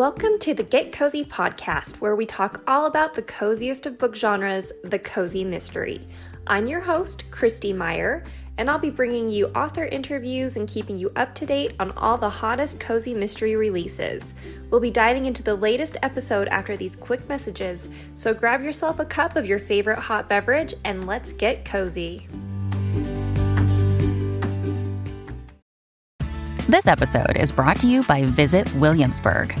Welcome to the Get Cozy podcast, where we talk all about the coziest of book genres, the cozy mystery. I'm your host, Christy Meyer, and I'll be bringing you author interviews and keeping you up to date on all the hottest cozy mystery releases. We'll be diving into the latest episode after these quick messages, so grab yourself a cup of your favorite hot beverage and let's get cozy. This episode is brought to you by Visit Williamsburg.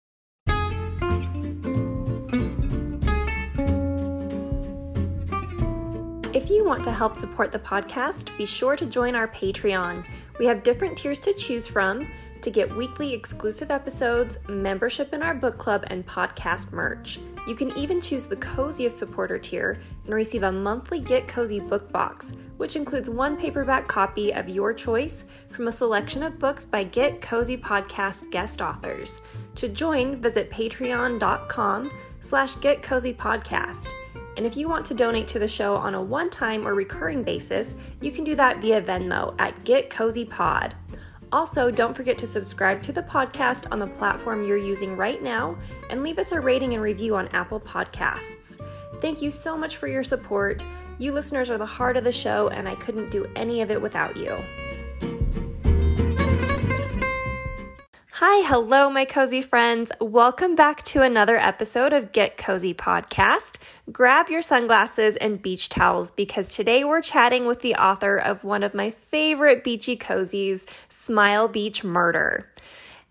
you want to help support the podcast, be sure to join our Patreon. We have different tiers to choose from to get weekly exclusive episodes, membership in our book club, and podcast merch. You can even choose the coziest supporter tier and receive a monthly Get Cozy book box, which includes one paperback copy of your choice from a selection of books by Get Cozy Podcast guest authors. To join, visit patreon.com slash Get Cozy Podcast. And if you want to donate to the show on a one time or recurring basis, you can do that via Venmo at Get Cozy Pod. Also, don't forget to subscribe to the podcast on the platform you're using right now and leave us a rating and review on Apple Podcasts. Thank you so much for your support. You listeners are the heart of the show, and I couldn't do any of it without you. Hi, hello, my cozy friends. Welcome back to another episode of Get Cozy Podcast. Grab your sunglasses and beach towels because today we're chatting with the author of one of my favorite beachy cozies, Smile Beach Murder.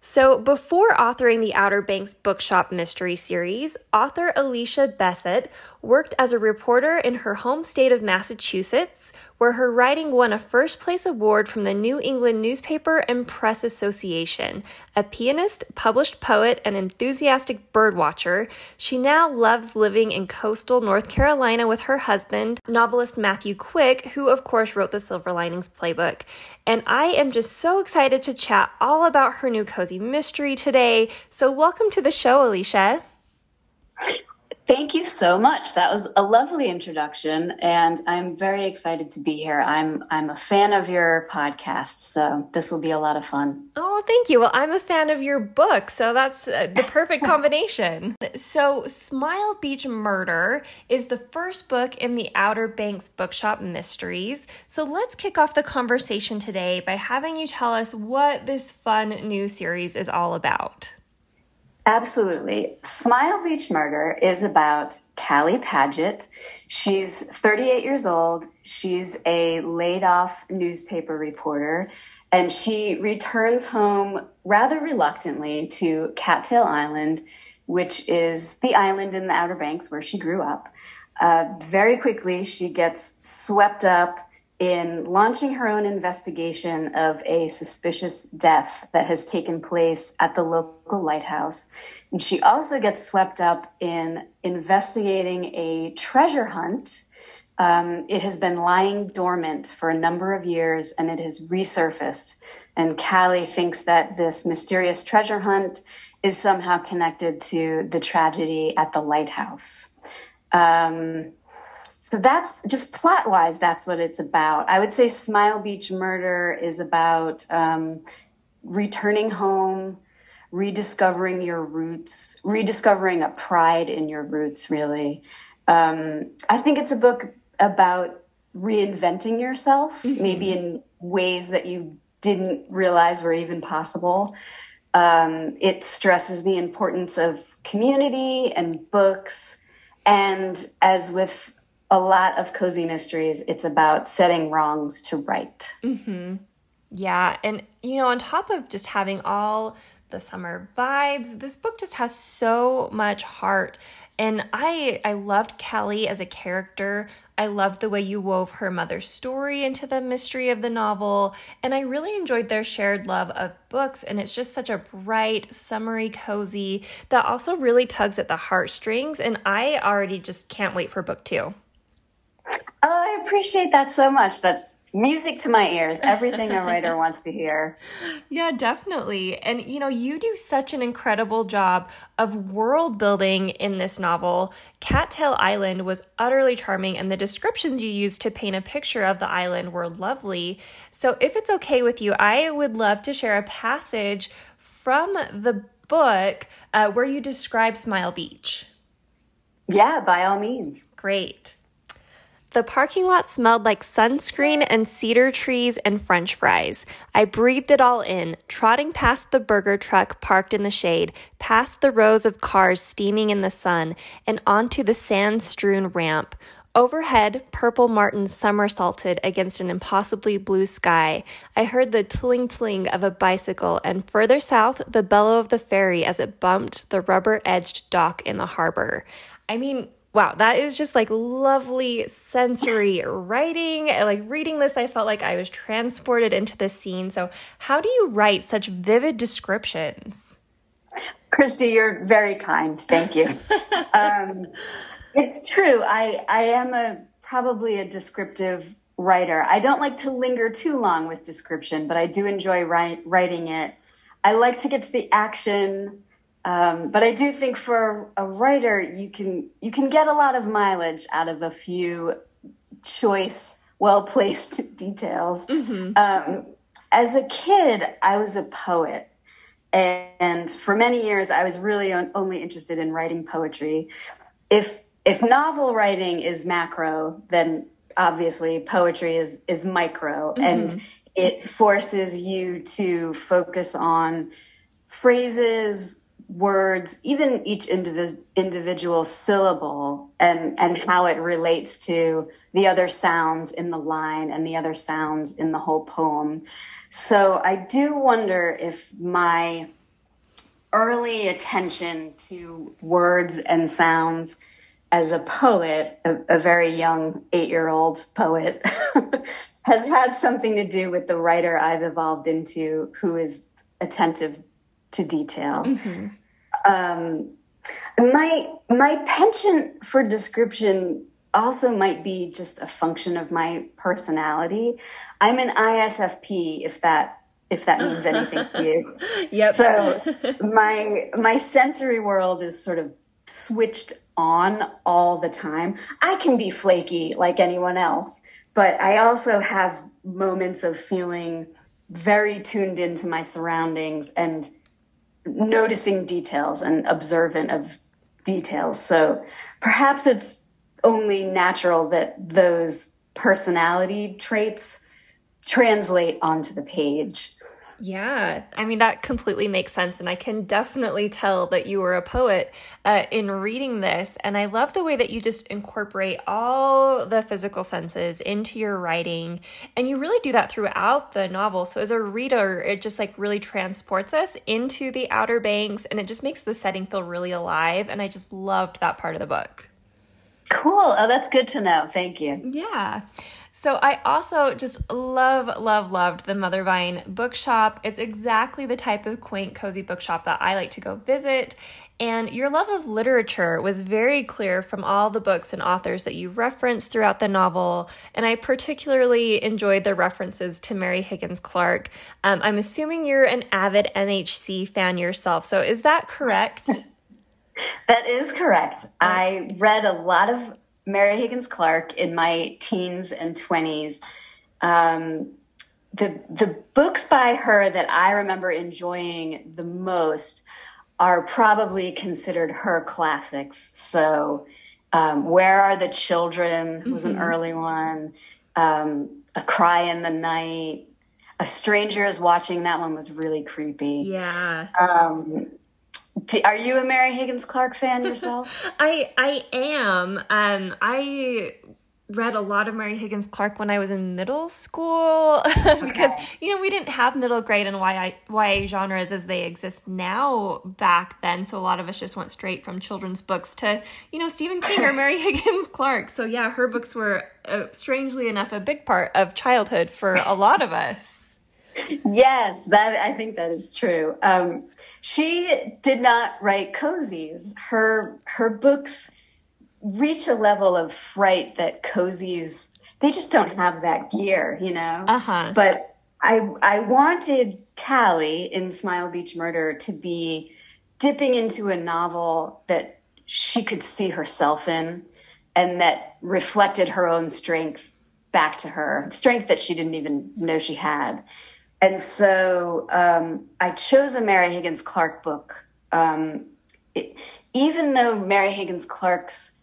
So, before authoring the Outer Banks Bookshop Mystery Series, author Alicia Bessette worked as a reporter in her home state of Massachusetts, where her writing won a first place award from the New England Newspaper and Press Association. A pianist, published poet, and enthusiastic birdwatcher, she now loves living in coastal North Carolina with her husband, novelist Matthew Quick, who of course wrote the Silver Linings Playbook. And I am just so excited to chat all about her new cozy mystery today. So, welcome to the show, Alicia. Thank you so much. That was a lovely introduction, and I'm very excited to be here. I'm I'm a fan of your podcast, so this will be a lot of fun. Oh, thank you. Well, I'm a fan of your book, so that's uh, the perfect combination. so, Smile Beach Murder is the first book in the Outer Banks Bookshop Mysteries. So, let's kick off the conversation today by having you tell us what this fun new series is all about. Absolutely. Smile Beach Murder is about Callie Paget. She's 38 years old. She's a laid off newspaper reporter, and she returns home rather reluctantly to Cattail Island, which is the island in the Outer Banks where she grew up. Uh, very quickly, she gets swept up in launching her own investigation of a suspicious death that has taken place at the local lighthouse. And she also gets swept up in investigating a treasure hunt. Um, it has been lying dormant for a number of years and it has resurfaced. And Callie thinks that this mysterious treasure hunt is somehow connected to the tragedy at the lighthouse. Um, so that's just plot wise, that's what it's about. I would say Smile Beach Murder is about um, returning home, rediscovering your roots, rediscovering a pride in your roots, really. Um, I think it's a book about reinventing yourself, mm-hmm. maybe in ways that you didn't realize were even possible. Um, it stresses the importance of community and books. And as with a lot of cozy mysteries, it's about setting wrongs to right. Mm-hmm. Yeah. And, you know, on top of just having all the summer vibes, this book just has so much heart. And I I loved Callie as a character. I loved the way you wove her mother's story into the mystery of the novel, and I really enjoyed their shared love of books and it's just such a bright, summery cozy that also really tugs at the heartstrings and I already just can't wait for book 2. Oh, I appreciate that so much. That's music to my ears, everything a writer wants to hear. Yeah, definitely. And you know, you do such an incredible job of world building in this novel. Cattail Island was utterly charming, and the descriptions you used to paint a picture of the island were lovely. So, if it's okay with you, I would love to share a passage from the book uh, where you describe Smile Beach. Yeah, by all means. Great. The parking lot smelled like sunscreen and cedar trees and french fries. I breathed it all in, trotting past the burger truck parked in the shade, past the rows of cars steaming in the sun, and onto the sand strewn ramp. Overhead, purple martins somersaulted against an impossibly blue sky. I heard the tling tling of a bicycle, and further south, the bellow of the ferry as it bumped the rubber edged dock in the harbor. I mean, wow, that is just like lovely sensory writing. Like reading this, I felt like I was transported into the scene. So, how do you write such vivid descriptions? Christy, you're very kind. Thank you. um, it's true. I I am a probably a descriptive writer. I don't like to linger too long with description, but I do enjoy write, writing it. I like to get to the action um, but I do think for a writer, you can you can get a lot of mileage out of a few choice, well placed details. Mm-hmm. Um, as a kid, I was a poet, and for many years, I was really only interested in writing poetry. If if novel writing is macro, then obviously poetry is is micro, mm-hmm. and it forces you to focus on phrases, words, even each indivis- individual syllable and, and how it relates to the other sounds in the line and the other sounds in the whole poem. So I do wonder if my early attention to words and sounds as a poet, a, a very young eight year old poet, has had something to do with the writer I've evolved into who is attentive to detail. Mm-hmm um, my my penchant for description also might be just a function of my personality. I'm an ISFP, if that if that means anything to you. Yep. So my my sensory world is sort of switched on all the time. I can be flaky like anyone else, but I also have moments of feeling very tuned into my surroundings and noticing details and observant of details. So perhaps it's only natural that those personality traits translate onto the page. Yeah, I mean, that completely makes sense. And I can definitely tell that you were a poet uh, in reading this. And I love the way that you just incorporate all the physical senses into your writing. And you really do that throughout the novel. So as a reader, it just like really transports us into the Outer Banks and it just makes the setting feel really alive. And I just loved that part of the book. Cool. Oh, that's good to know. Thank you. Yeah. So I also just love, love, loved the Mothervine bookshop. It's exactly the type of quaint, cozy bookshop that I like to go visit. And your love of literature was very clear from all the books and authors that you referenced throughout the novel. And I particularly enjoyed the references to Mary Higgins Clark. Um, I'm assuming you're an avid MHC fan yourself. So is that correct? that is correct. I read a lot of Mary Higgins Clark in my teens and 20s. Um, the, the books by her that I remember enjoying the most are probably considered her classics. So, um, Where Are the Children was mm-hmm. an early one. Um, a Cry in the Night. A Stranger is Watching. That one was really creepy. Yeah. Um, are you a Mary Higgins Clark fan yourself? I I am. Um, I read a lot of Mary Higgins Clark when I was in middle school because okay. you know we didn't have middle grade and YA, YA genres as they exist now back then. So a lot of us just went straight from children's books to you know Stephen King or Mary Higgins Clark. So yeah, her books were uh, strangely enough a big part of childhood for a lot of us. Yes, that I think that is true. Um, she did not write cozies. Her her books reach a level of fright that cozies they just don't have that gear, you know. Uh-huh. But I I wanted Callie in Smile Beach Murder to be dipping into a novel that she could see herself in and that reflected her own strength back to her, strength that she didn't even know she had. And so um, I chose a Mary Higgins Clark book. Um, it, even though Mary Higgins Clark's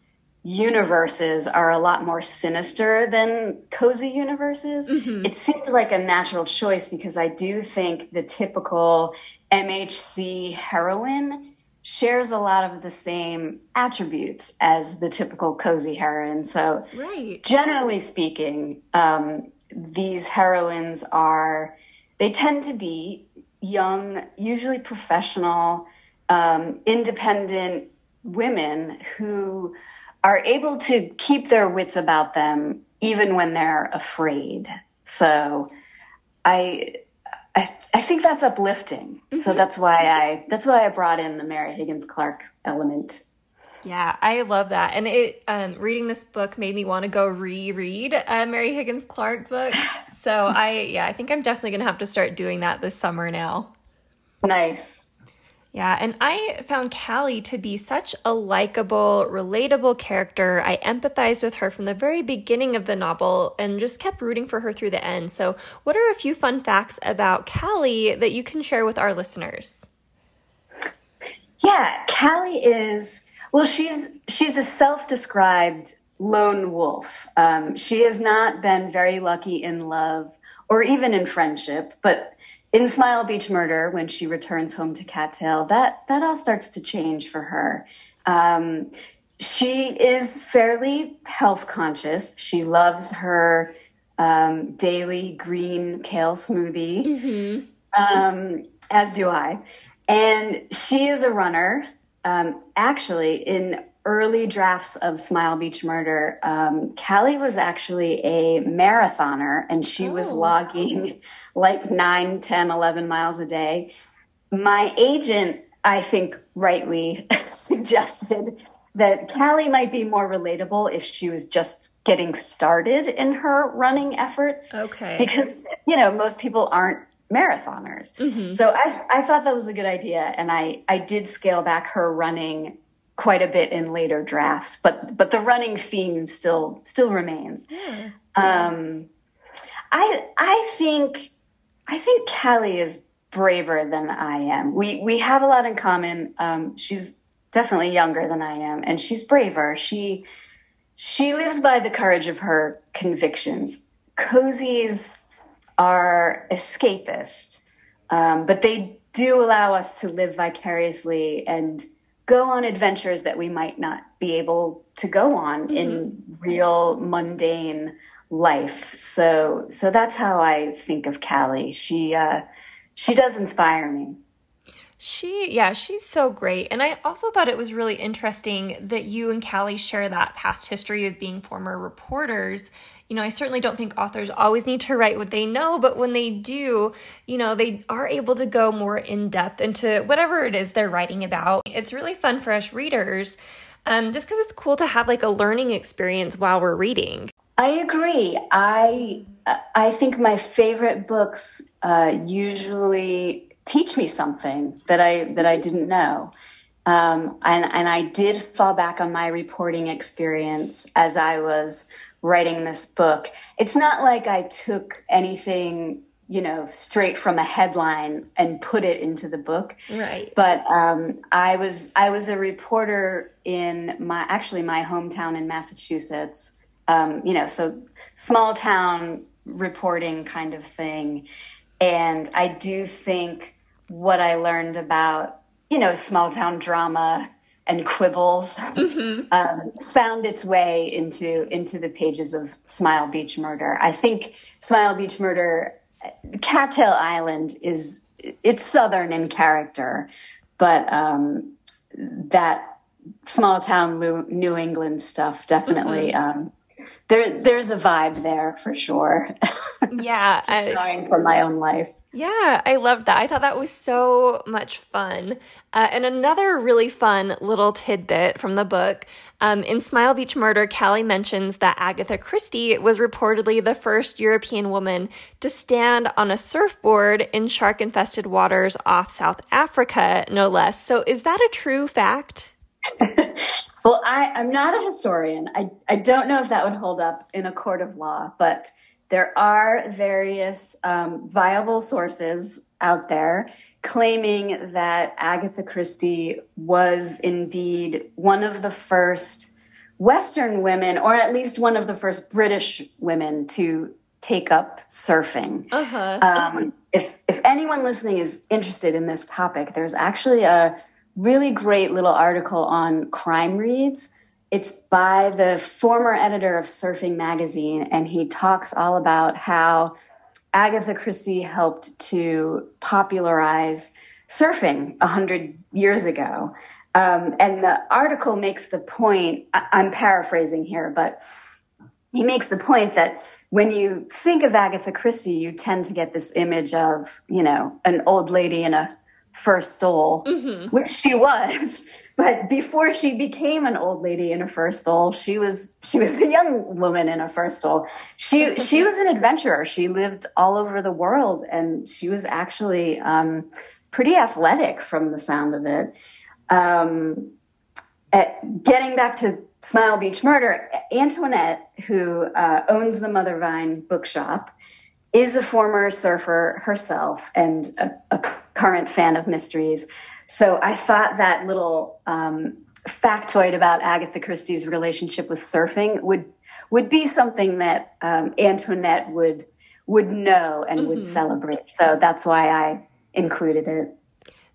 universes are a lot more sinister than cozy universes, mm-hmm. it seemed like a natural choice because I do think the typical MHC heroine shares a lot of the same attributes as the typical cozy heroine. So, right. generally speaking, um, these heroines are, they tend to be young, usually professional, um, independent women who are able to keep their wits about them even when they're afraid. So I I, I think that's uplifting. Mm-hmm. So that's why I that's why I brought in the Mary Higgins Clark element. Yeah, I love that. And it um, reading this book made me want to go reread uh, Mary Higgins Clark books. So I yeah, I think I'm definitely going to have to start doing that this summer now. Nice. Yeah, and I found Callie to be such a likable, relatable character. I empathized with her from the very beginning of the novel and just kept rooting for her through the end. So, what are a few fun facts about Callie that you can share with our listeners? Yeah, Callie is well, she's she's a self-described lone wolf. Um, she has not been very lucky in love or even in friendship, but in Smile Beach Murder, when she returns home to Cattail, that that all starts to change for her. Um, she is fairly health conscious. She loves her um, daily green kale smoothie, mm-hmm. um, as do I. And she is a runner. Um, actually, in early drafts of Smile Beach Murder, um, Callie was actually a marathoner and she oh. was logging like 9, 10, 11 miles a day. My agent, I think, rightly suggested that Callie might be more relatable if she was just getting started in her running efforts. Okay. Because, you know, most people aren't marathoners. Mm-hmm. So I, I thought that was a good idea. And I, I did scale back her running quite a bit in later drafts, but but the running theme still still remains. Yeah. Um, I I think I think Callie is braver than I am. We we have a lot in common. Um, she's definitely younger than I am, and she's braver. She she lives by the courage of her convictions. Cozies are escapist, um, but they do allow us to live vicariously and go on adventures that we might not be able to go on mm-hmm. in real mundane life. So so that's how I think of Callie. She uh, she does inspire me. She, yeah, she's so great. And I also thought it was really interesting that you and Callie share that past history of being former reporters you know, I certainly don't think authors always need to write what they know, but when they do, you know, they are able to go more in depth into whatever it is they're writing about. It's really fun for us readers, um, just because it's cool to have like a learning experience while we're reading. I agree. I I think my favorite books uh, usually teach me something that I that I didn't know. Um, and, and I did fall back on my reporting experience as I was writing this book. It's not like I took anything, you know, straight from a headline and put it into the book. Right. But um, I was I was a reporter in my actually my hometown in Massachusetts. Um, you know, so small town reporting kind of thing. And I do think what I learned about, you know, small town drama and quibbles mm-hmm. um, found its way into into the pages of Smile Beach Murder. I think Smile Beach Murder, Cattail Island is it's southern in character, but um, that small town New England stuff definitely mm-hmm. um, there there's a vibe there for sure. Yeah, just knowing from my own life. Yeah, I loved that. I thought that was so much fun. Uh, and another really fun little tidbit from the book um, in Smile Beach Murder, Callie mentions that Agatha Christie was reportedly the first European woman to stand on a surfboard in shark infested waters off South Africa, no less. So, is that a true fact? well, I, I'm not a historian. I, I don't know if that would hold up in a court of law, but there are various um, viable sources out there claiming that Agatha Christie was indeed one of the first Western women, or at least one of the first British women to take up surfing. Uh-huh. Um, if if anyone listening is interested in this topic, there's actually a really great little article on CrimeReads it's by the former editor of Surfing Magazine, and he talks all about how Agatha Christie helped to popularize surfing a hundred years ago. Um, and the article makes the point, I- I'm paraphrasing here, but he makes the point that when you think of Agatha Christie, you tend to get this image of, you know, an old lady in a fur stole, mm-hmm. which she was. But before she became an old lady in a fur stole, she was she was a young woman in a fur stole. She she was an adventurer. She lived all over the world, and she was actually um, pretty athletic from the sound of it. Um, at, getting back to Smile Beach Murder, Antoinette, who uh, owns the Mother Vine bookshop, is a former surfer herself and a, a current fan of mysteries. So I thought that little um, factoid about Agatha Christie's relationship with surfing would would be something that um, Antoinette would would know and mm-hmm. would celebrate. So that's why I included it.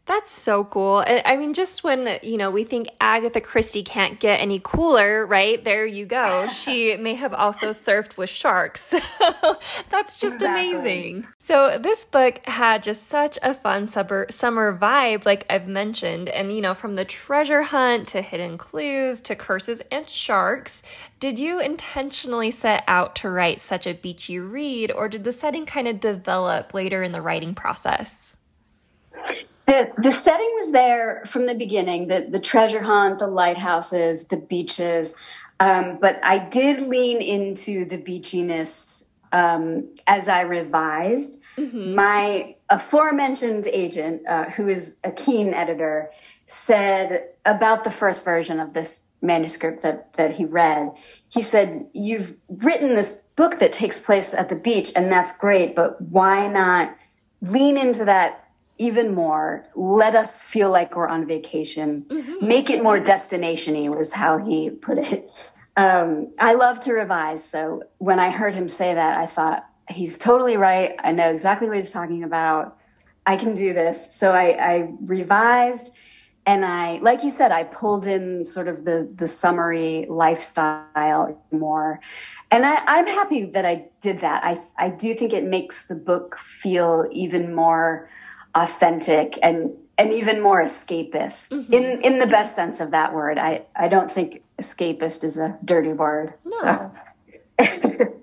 That's so cool. I mean, just when, you know, we think Agatha Christie can't get any cooler, right? There you go. She may have also surfed with sharks. That's just exactly. amazing. So, this book had just such a fun summer, summer vibe, like I've mentioned. And, you know, from the treasure hunt to hidden clues to curses and sharks, did you intentionally set out to write such a beachy read, or did the setting kind of develop later in the writing process? The, the setting was there from the beginning the, the treasure hunt, the lighthouses, the beaches. Um, but I did lean into the beachiness um, as I revised. Mm-hmm. My aforementioned agent, uh, who is a keen editor, said about the first version of this manuscript that, that he read, he said, You've written this book that takes place at the beach, and that's great, but why not lean into that even more. Let us feel like we're on vacation. Mm-hmm. Make it more destinationy was how he put it. Um, I love to revise, so when I heard him say that, I thought he's totally right. I know exactly what he's talking about. I can do this. So I, I revised, and I, like you said, I pulled in sort of the the summary lifestyle more, and I, I'm happy that I did that. I I do think it makes the book feel even more authentic and and even more escapist mm-hmm. in in the best sense of that word. I I don't think escapist is a dirty word. No. So.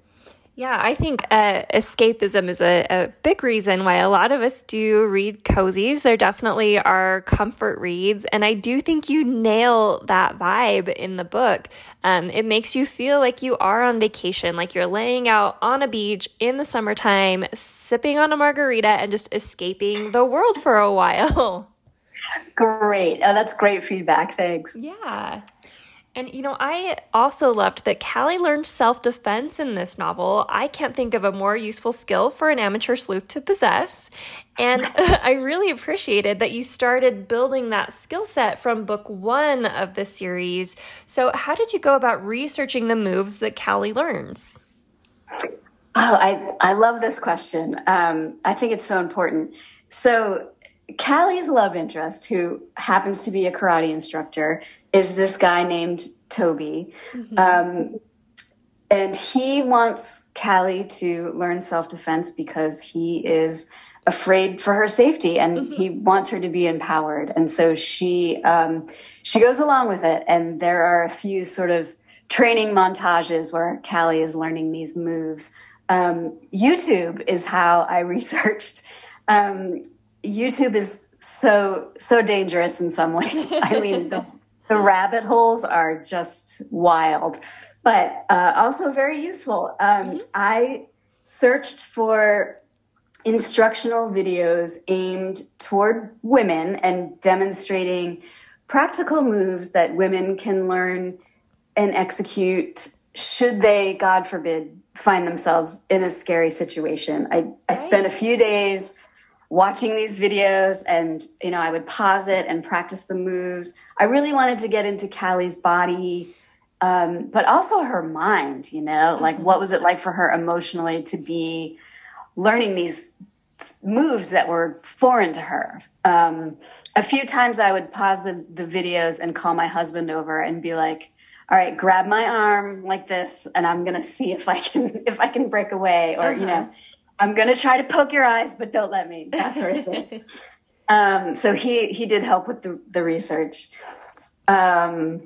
Yeah, I think uh, escapism is a, a, big reason why a lot of us do read cozies. There definitely are comfort reads, and I do think you nail that vibe in the book. Um, it makes you feel like you are on vacation, like you're laying out on a beach in the summertime, sipping on a margarita, and just escaping the world for a while. Great. Oh, that's great feedback. Thanks. Yeah. And you know, I also loved that Callie learned self defense in this novel. I can't think of a more useful skill for an amateur sleuth to possess. And I really appreciated that you started building that skill set from book one of the series. So, how did you go about researching the moves that Callie learns? Oh, I, I love this question. Um, I think it's so important. So, Callie's love interest, who happens to be a karate instructor, is this guy named Toby. Mm-hmm. Um, and he wants Callie to learn self defense because he is afraid for her safety and mm-hmm. he wants her to be empowered. And so she um, she goes along with it. And there are a few sort of training montages where Callie is learning these moves. Um, YouTube is how I researched. Um, YouTube is so so dangerous in some ways. I mean, the, the rabbit holes are just wild, but uh, also very useful. Um, mm-hmm. I searched for instructional videos aimed toward women and demonstrating practical moves that women can learn and execute should they, God forbid, find themselves in a scary situation. I, I spent a few days watching these videos and you know i would pause it and practice the moves i really wanted to get into callie's body um, but also her mind you know like mm-hmm. what was it like for her emotionally to be learning these moves that were foreign to her um, a few times i would pause the, the videos and call my husband over and be like all right grab my arm like this and i'm gonna see if i can if i can break away or uh-huh. you know I'm going to try to poke your eyes, but don't let me, that sort of thing. um, so he, he did help with the, the research. Um,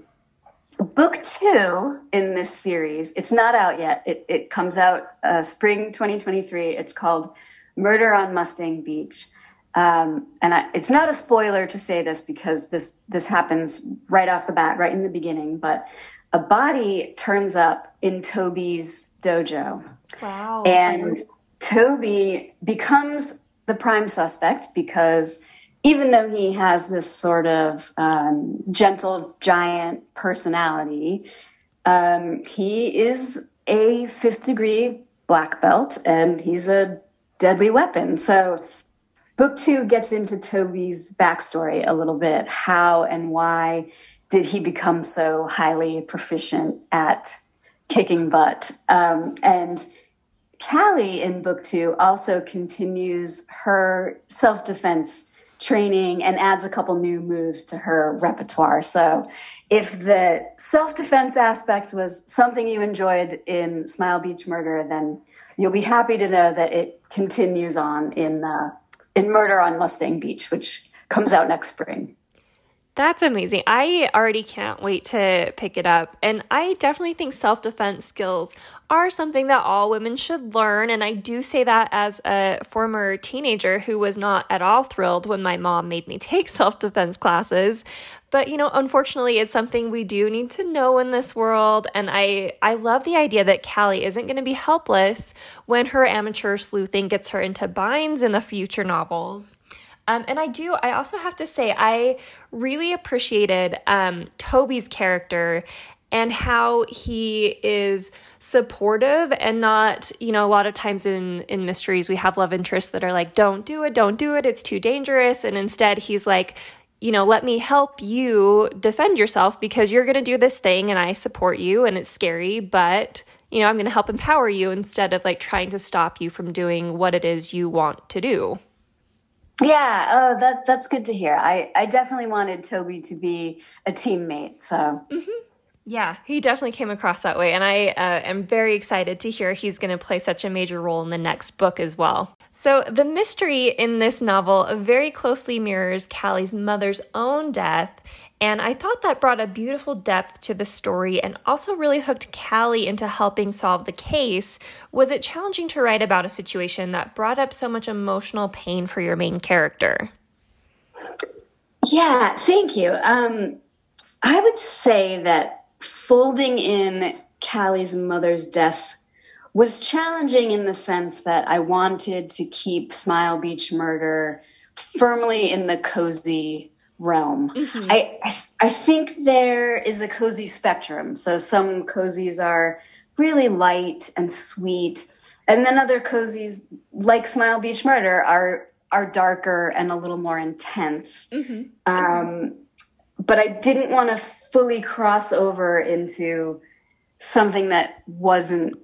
book two in this series, it's not out yet. It, it comes out uh, spring 2023. It's called Murder on Mustang Beach. Um, and I, it's not a spoiler to say this because this this happens right off the bat, right in the beginning. But a body turns up in Toby's dojo. Wow! And Toby becomes the prime suspect because even though he has this sort of um, gentle giant personality, um, he is a fifth degree black belt and he's a deadly weapon. So, book two gets into Toby's backstory a little bit. How and why did he become so highly proficient at kicking butt? Um, and Callie in book two also continues her self defense training and adds a couple new moves to her repertoire. So, if the self defense aspect was something you enjoyed in Smile Beach Murder, then you'll be happy to know that it continues on in uh, in Murder on Mustang Beach, which comes out next spring. That's amazing. I already can't wait to pick it up. And I definitely think self defense skills are something that all women should learn. And I do say that as a former teenager who was not at all thrilled when my mom made me take self defense classes. But, you know, unfortunately, it's something we do need to know in this world. And I, I love the idea that Callie isn't going to be helpless when her amateur sleuthing gets her into binds in the future novels. Um, and I do, I also have to say, I really appreciated um, Toby's character and how he is supportive and not, you know, a lot of times in in mysteries we have love interests that are like don't do it, don't do it, it's too dangerous and instead he's like you know, let me help you defend yourself because you're going to do this thing and I support you and it's scary, but you know, I'm going to help empower you instead of like trying to stop you from doing what it is you want to do. Yeah, oh, that that's good to hear. I I definitely wanted Toby to be a teammate. So. Mm-hmm. Yeah, he definitely came across that way, and I uh, am very excited to hear he's going to play such a major role in the next book as well. So, the mystery in this novel very closely mirrors Callie's mother's own death, and I thought that brought a beautiful depth to the story and also really hooked Callie into helping solve the case. Was it challenging to write about a situation that brought up so much emotional pain for your main character? Yeah, thank you. Um, I would say that folding in Callie's mother's death was challenging in the sense that I wanted to keep Smile Beach Murder firmly in the cozy realm. Mm-hmm. I, I, I think there is a cozy spectrum. So some cozies are really light and sweet, and then other cozies like Smile Beach Murder are are darker and a little more intense. Mm-hmm. Um, but I didn't want to fully cross over into something that wasn't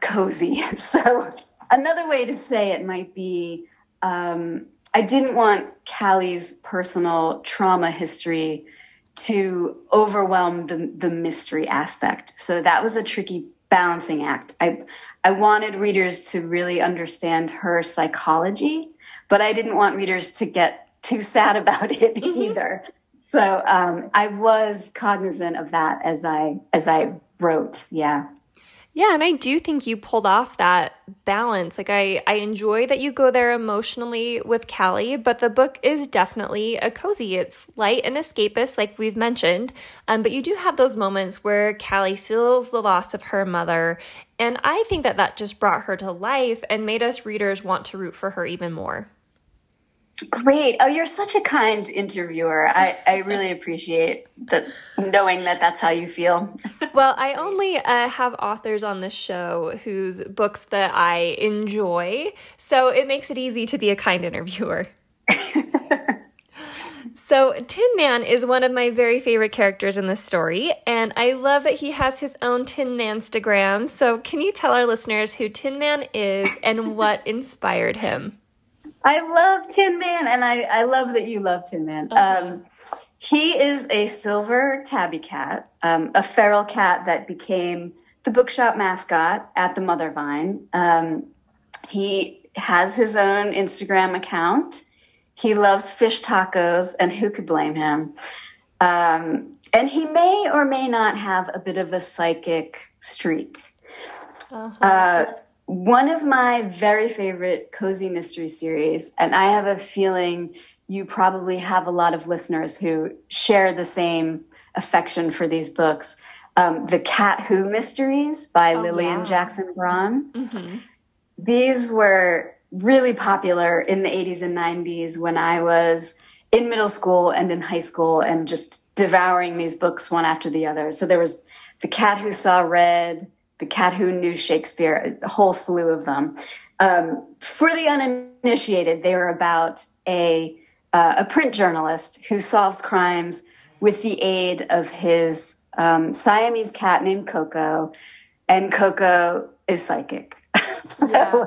cozy. So another way to say it might be um, I didn't want Callie's personal trauma history to overwhelm the, the mystery aspect. So that was a tricky balancing act. I I wanted readers to really understand her psychology, but I didn't want readers to get too sad about it mm-hmm. either. So um, I was cognizant of that as I as I wrote. Yeah. Yeah, and I do think you pulled off that balance. Like I I enjoy that you go there emotionally with Callie, but the book is definitely a cozy. It's light and escapist like we've mentioned. Um but you do have those moments where Callie feels the loss of her mother, and I think that that just brought her to life and made us readers want to root for her even more. Great. Oh, you're such a kind interviewer. I, I really appreciate that knowing that that's how you feel. well, I only uh, have authors on the show whose books that I enjoy, so it makes it easy to be a kind interviewer. So, Tin Man is one of my very favorite characters in this story, and I love that he has his own Tin Man Instagram. So, can you tell our listeners who Tin Man is and what inspired him? I love Tin Man, and I, I love that you love Tin Man. Uh-huh. Um, he is a silver tabby cat, um, a feral cat that became the bookshop mascot at the Mother Vine. Um, he has his own Instagram account. He loves fish tacos, and who could blame him? Um, and he may or may not have a bit of a psychic streak. Uh-huh. Uh, one of my very favorite cozy mystery series, and I have a feeling you probably have a lot of listeners who share the same affection for these books. Um, the Cat Who Mysteries by oh, Lillian yeah. Jackson Braun. Mm-hmm. These were really popular in the 80s and 90s when I was in middle school and in high school and just devouring these books one after the other. So there was The Cat Who Saw Red, the cat who knew Shakespeare, a whole slew of them. Um, for the uninitiated, they were about a uh, a print journalist who solves crimes with the aid of his um, Siamese cat named Koko, and Koko is psychic. so yeah.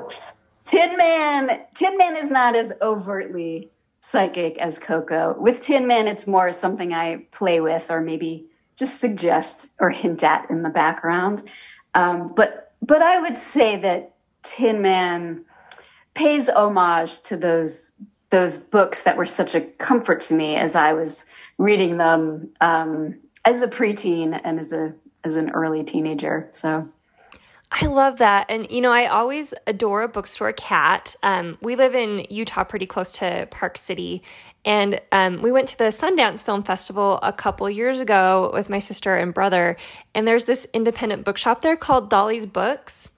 Tin Man, Tin Man is not as overtly psychic as Koko. With Tin Man, it's more something I play with or maybe just suggest or hint at in the background. Um, but but I would say that Tin Man pays homage to those those books that were such a comfort to me as I was reading them um, as a preteen and as a as an early teenager. So. I love that. And, you know, I always adore a bookstore cat. Um, we live in Utah, pretty close to Park City. And um, we went to the Sundance Film Festival a couple years ago with my sister and brother. And there's this independent bookshop there called Dolly's Books.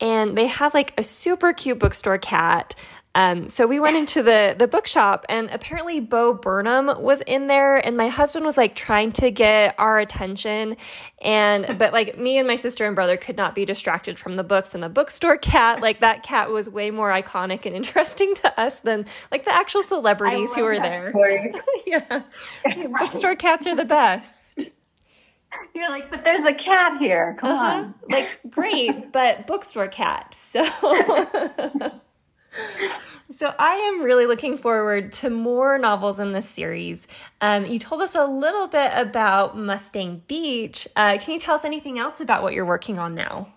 And they have like a super cute bookstore cat um, so we went into the the bookshop, and apparently Bo Burnham was in there, and my husband was like trying to get our attention, and but like me and my sister and brother could not be distracted from the books and the bookstore cat. Like that cat was way more iconic and interesting to us than like the actual celebrities who were there. yeah, right. bookstore cats are the best. You're like, but there's a cat here. Come uh-huh. on. Like, great, but bookstore cat. So So I am really looking forward to more novels in this series. Um, you told us a little bit about Mustang Beach. Uh, can you tell us anything else about what you're working on now?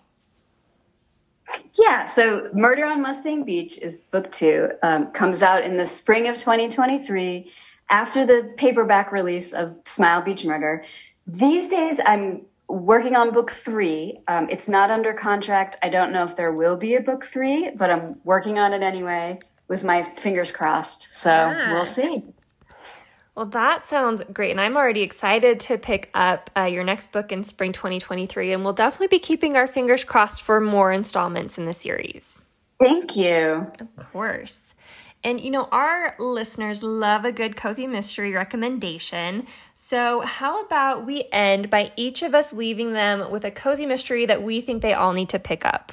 Yeah, so Murder on Mustang Beach is book two. Um, comes out in the spring of 2023 after the paperback release of Smile Beach Murder. These days, I'm working on book three. Um, it's not under contract. I don't know if there will be a book three, but I'm working on it anyway with my fingers crossed. So yeah. we'll see. Well, that sounds great. And I'm already excited to pick up uh, your next book in spring 2023. And we'll definitely be keeping our fingers crossed for more installments in the series. Thank you. Of course. And you know, our listeners love a good cozy mystery recommendation. So, how about we end by each of us leaving them with a cozy mystery that we think they all need to pick up?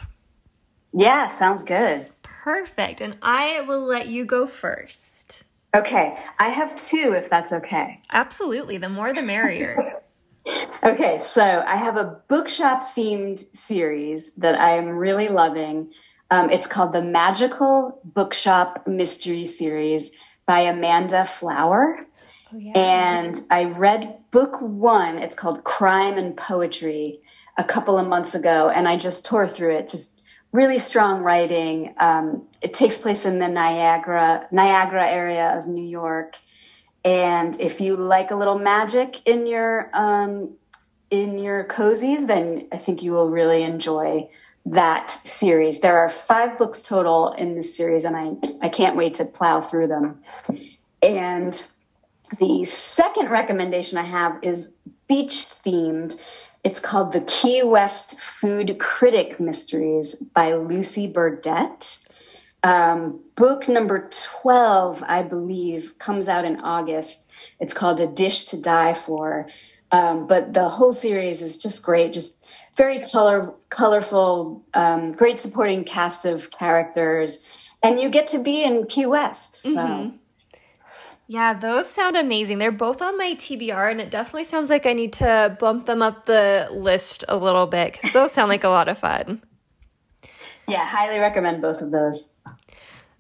Yeah, sounds good. Perfect. And I will let you go first. Okay. I have two, if that's okay. Absolutely. The more the merrier. okay. So I have a bookshop themed series that I am really loving. Um, it's called the Magical Bookshop Mystery Series by Amanda Flower. Oh, yeah. And I read book one. It's called Crime and Poetry a couple of months ago. And I just tore through it, just really strong writing. Um, it takes place in the Niagara Niagara area of New York, and if you like a little magic in your um, in your cozies, then I think you will really enjoy that series. There are five books total in this series, and I, I can't wait to plow through them. And the second recommendation I have is beach themed. It's called The Key West Food Critic Mysteries by Lucy Burdette. Um, book number 12, I believe, comes out in August. It's called A Dish to Die For. Um, but the whole series is just great, just very color, colorful, um, great supporting cast of characters. And you get to be in Key West. So. Mm-hmm. Yeah, those sound amazing. They're both on my TBR, and it definitely sounds like I need to bump them up the list a little bit because those sound like a lot of fun. Yeah, highly recommend both of those.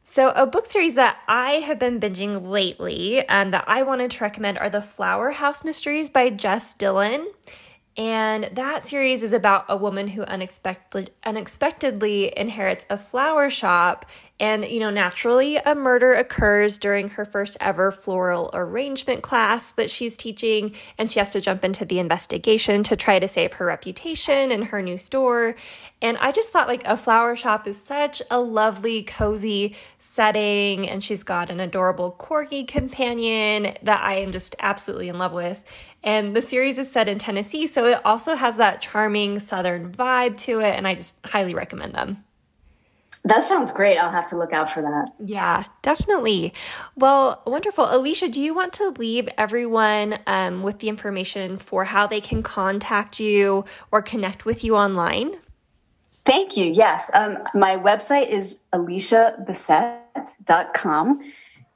So, a book series that I have been binging lately and that I wanted to recommend are the Flower House Mysteries by Jess Dylan. And that series is about a woman who unexpected, unexpectedly inherits a flower shop. And, you know, naturally, a murder occurs during her first ever floral arrangement class that she's teaching. And she has to jump into the investigation to try to save her reputation and her new store. And I just thought like a flower shop is such a lovely, cozy setting. And she's got an adorable corgi companion that I am just absolutely in love with. And the series is set in Tennessee, so it also has that charming southern vibe to it, and I just highly recommend them. That sounds great. I'll have to look out for that. Yeah, definitely. Well, wonderful. Alicia, do you want to leave everyone um, with the information for how they can contact you or connect with you online? Thank you. Yes. Um, my website is aliciabessette.com.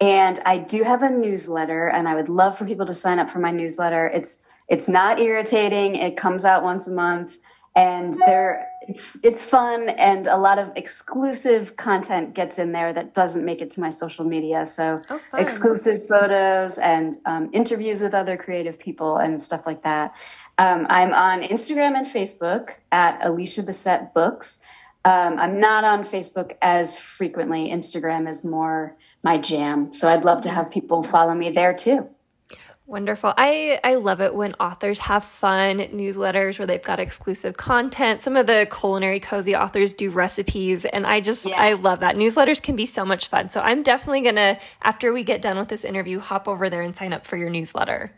And I do have a newsletter, and I would love for people to sign up for my newsletter. It's it's not irritating. It comes out once a month, and there it's it's fun, and a lot of exclusive content gets in there that doesn't make it to my social media. So oh, exclusive photos and um, interviews with other creative people and stuff like that. Um, I'm on Instagram and Facebook at Alicia Bessette Books. Um, I'm not on Facebook as frequently. Instagram is more my jam. So I'd love to have people follow me there too. Wonderful. I, I love it when authors have fun newsletters where they've got exclusive content. Some of the culinary cozy authors do recipes, and I just, yeah. I love that. Newsletters can be so much fun. So I'm definitely going to, after we get done with this interview, hop over there and sign up for your newsletter.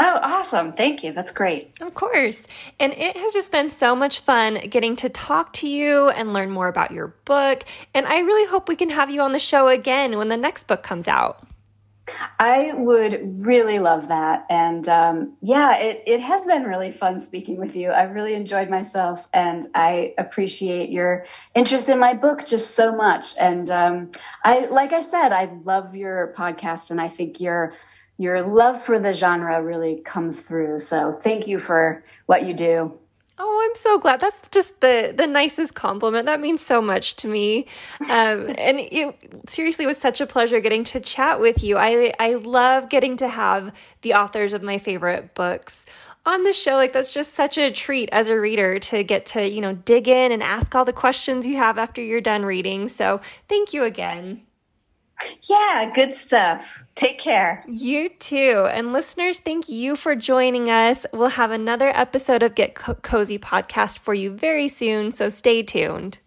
Oh, awesome. Thank you. That's great. Of course. And it has just been so much fun getting to talk to you and learn more about your book. And I really hope we can have you on the show again when the next book comes out. I would really love that. And um, yeah, it, it has been really fun speaking with you. I've really enjoyed myself and I appreciate your interest in my book just so much. And um, I, like I said, I love your podcast and I think you're your love for the genre really comes through. So thank you for what you do. Oh, I'm so glad. That's just the the nicest compliment. That means so much to me. Um, and it seriously was such a pleasure getting to chat with you. I I love getting to have the authors of my favorite books on the show. Like that's just such a treat as a reader to get to, you know, dig in and ask all the questions you have after you're done reading. So, thank you again. Yeah, good stuff. Take care. You too. And listeners, thank you for joining us. We'll have another episode of Get Co- Cozy podcast for you very soon, so stay tuned.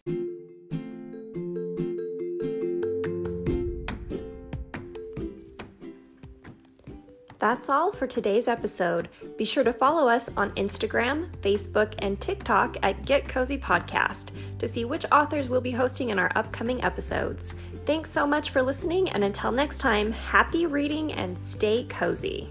That's all for today's episode. Be sure to follow us on Instagram, Facebook, and TikTok at Get Cozy Podcast to see which authors we'll be hosting in our upcoming episodes. Thanks so much for listening, and until next time, happy reading and stay cozy.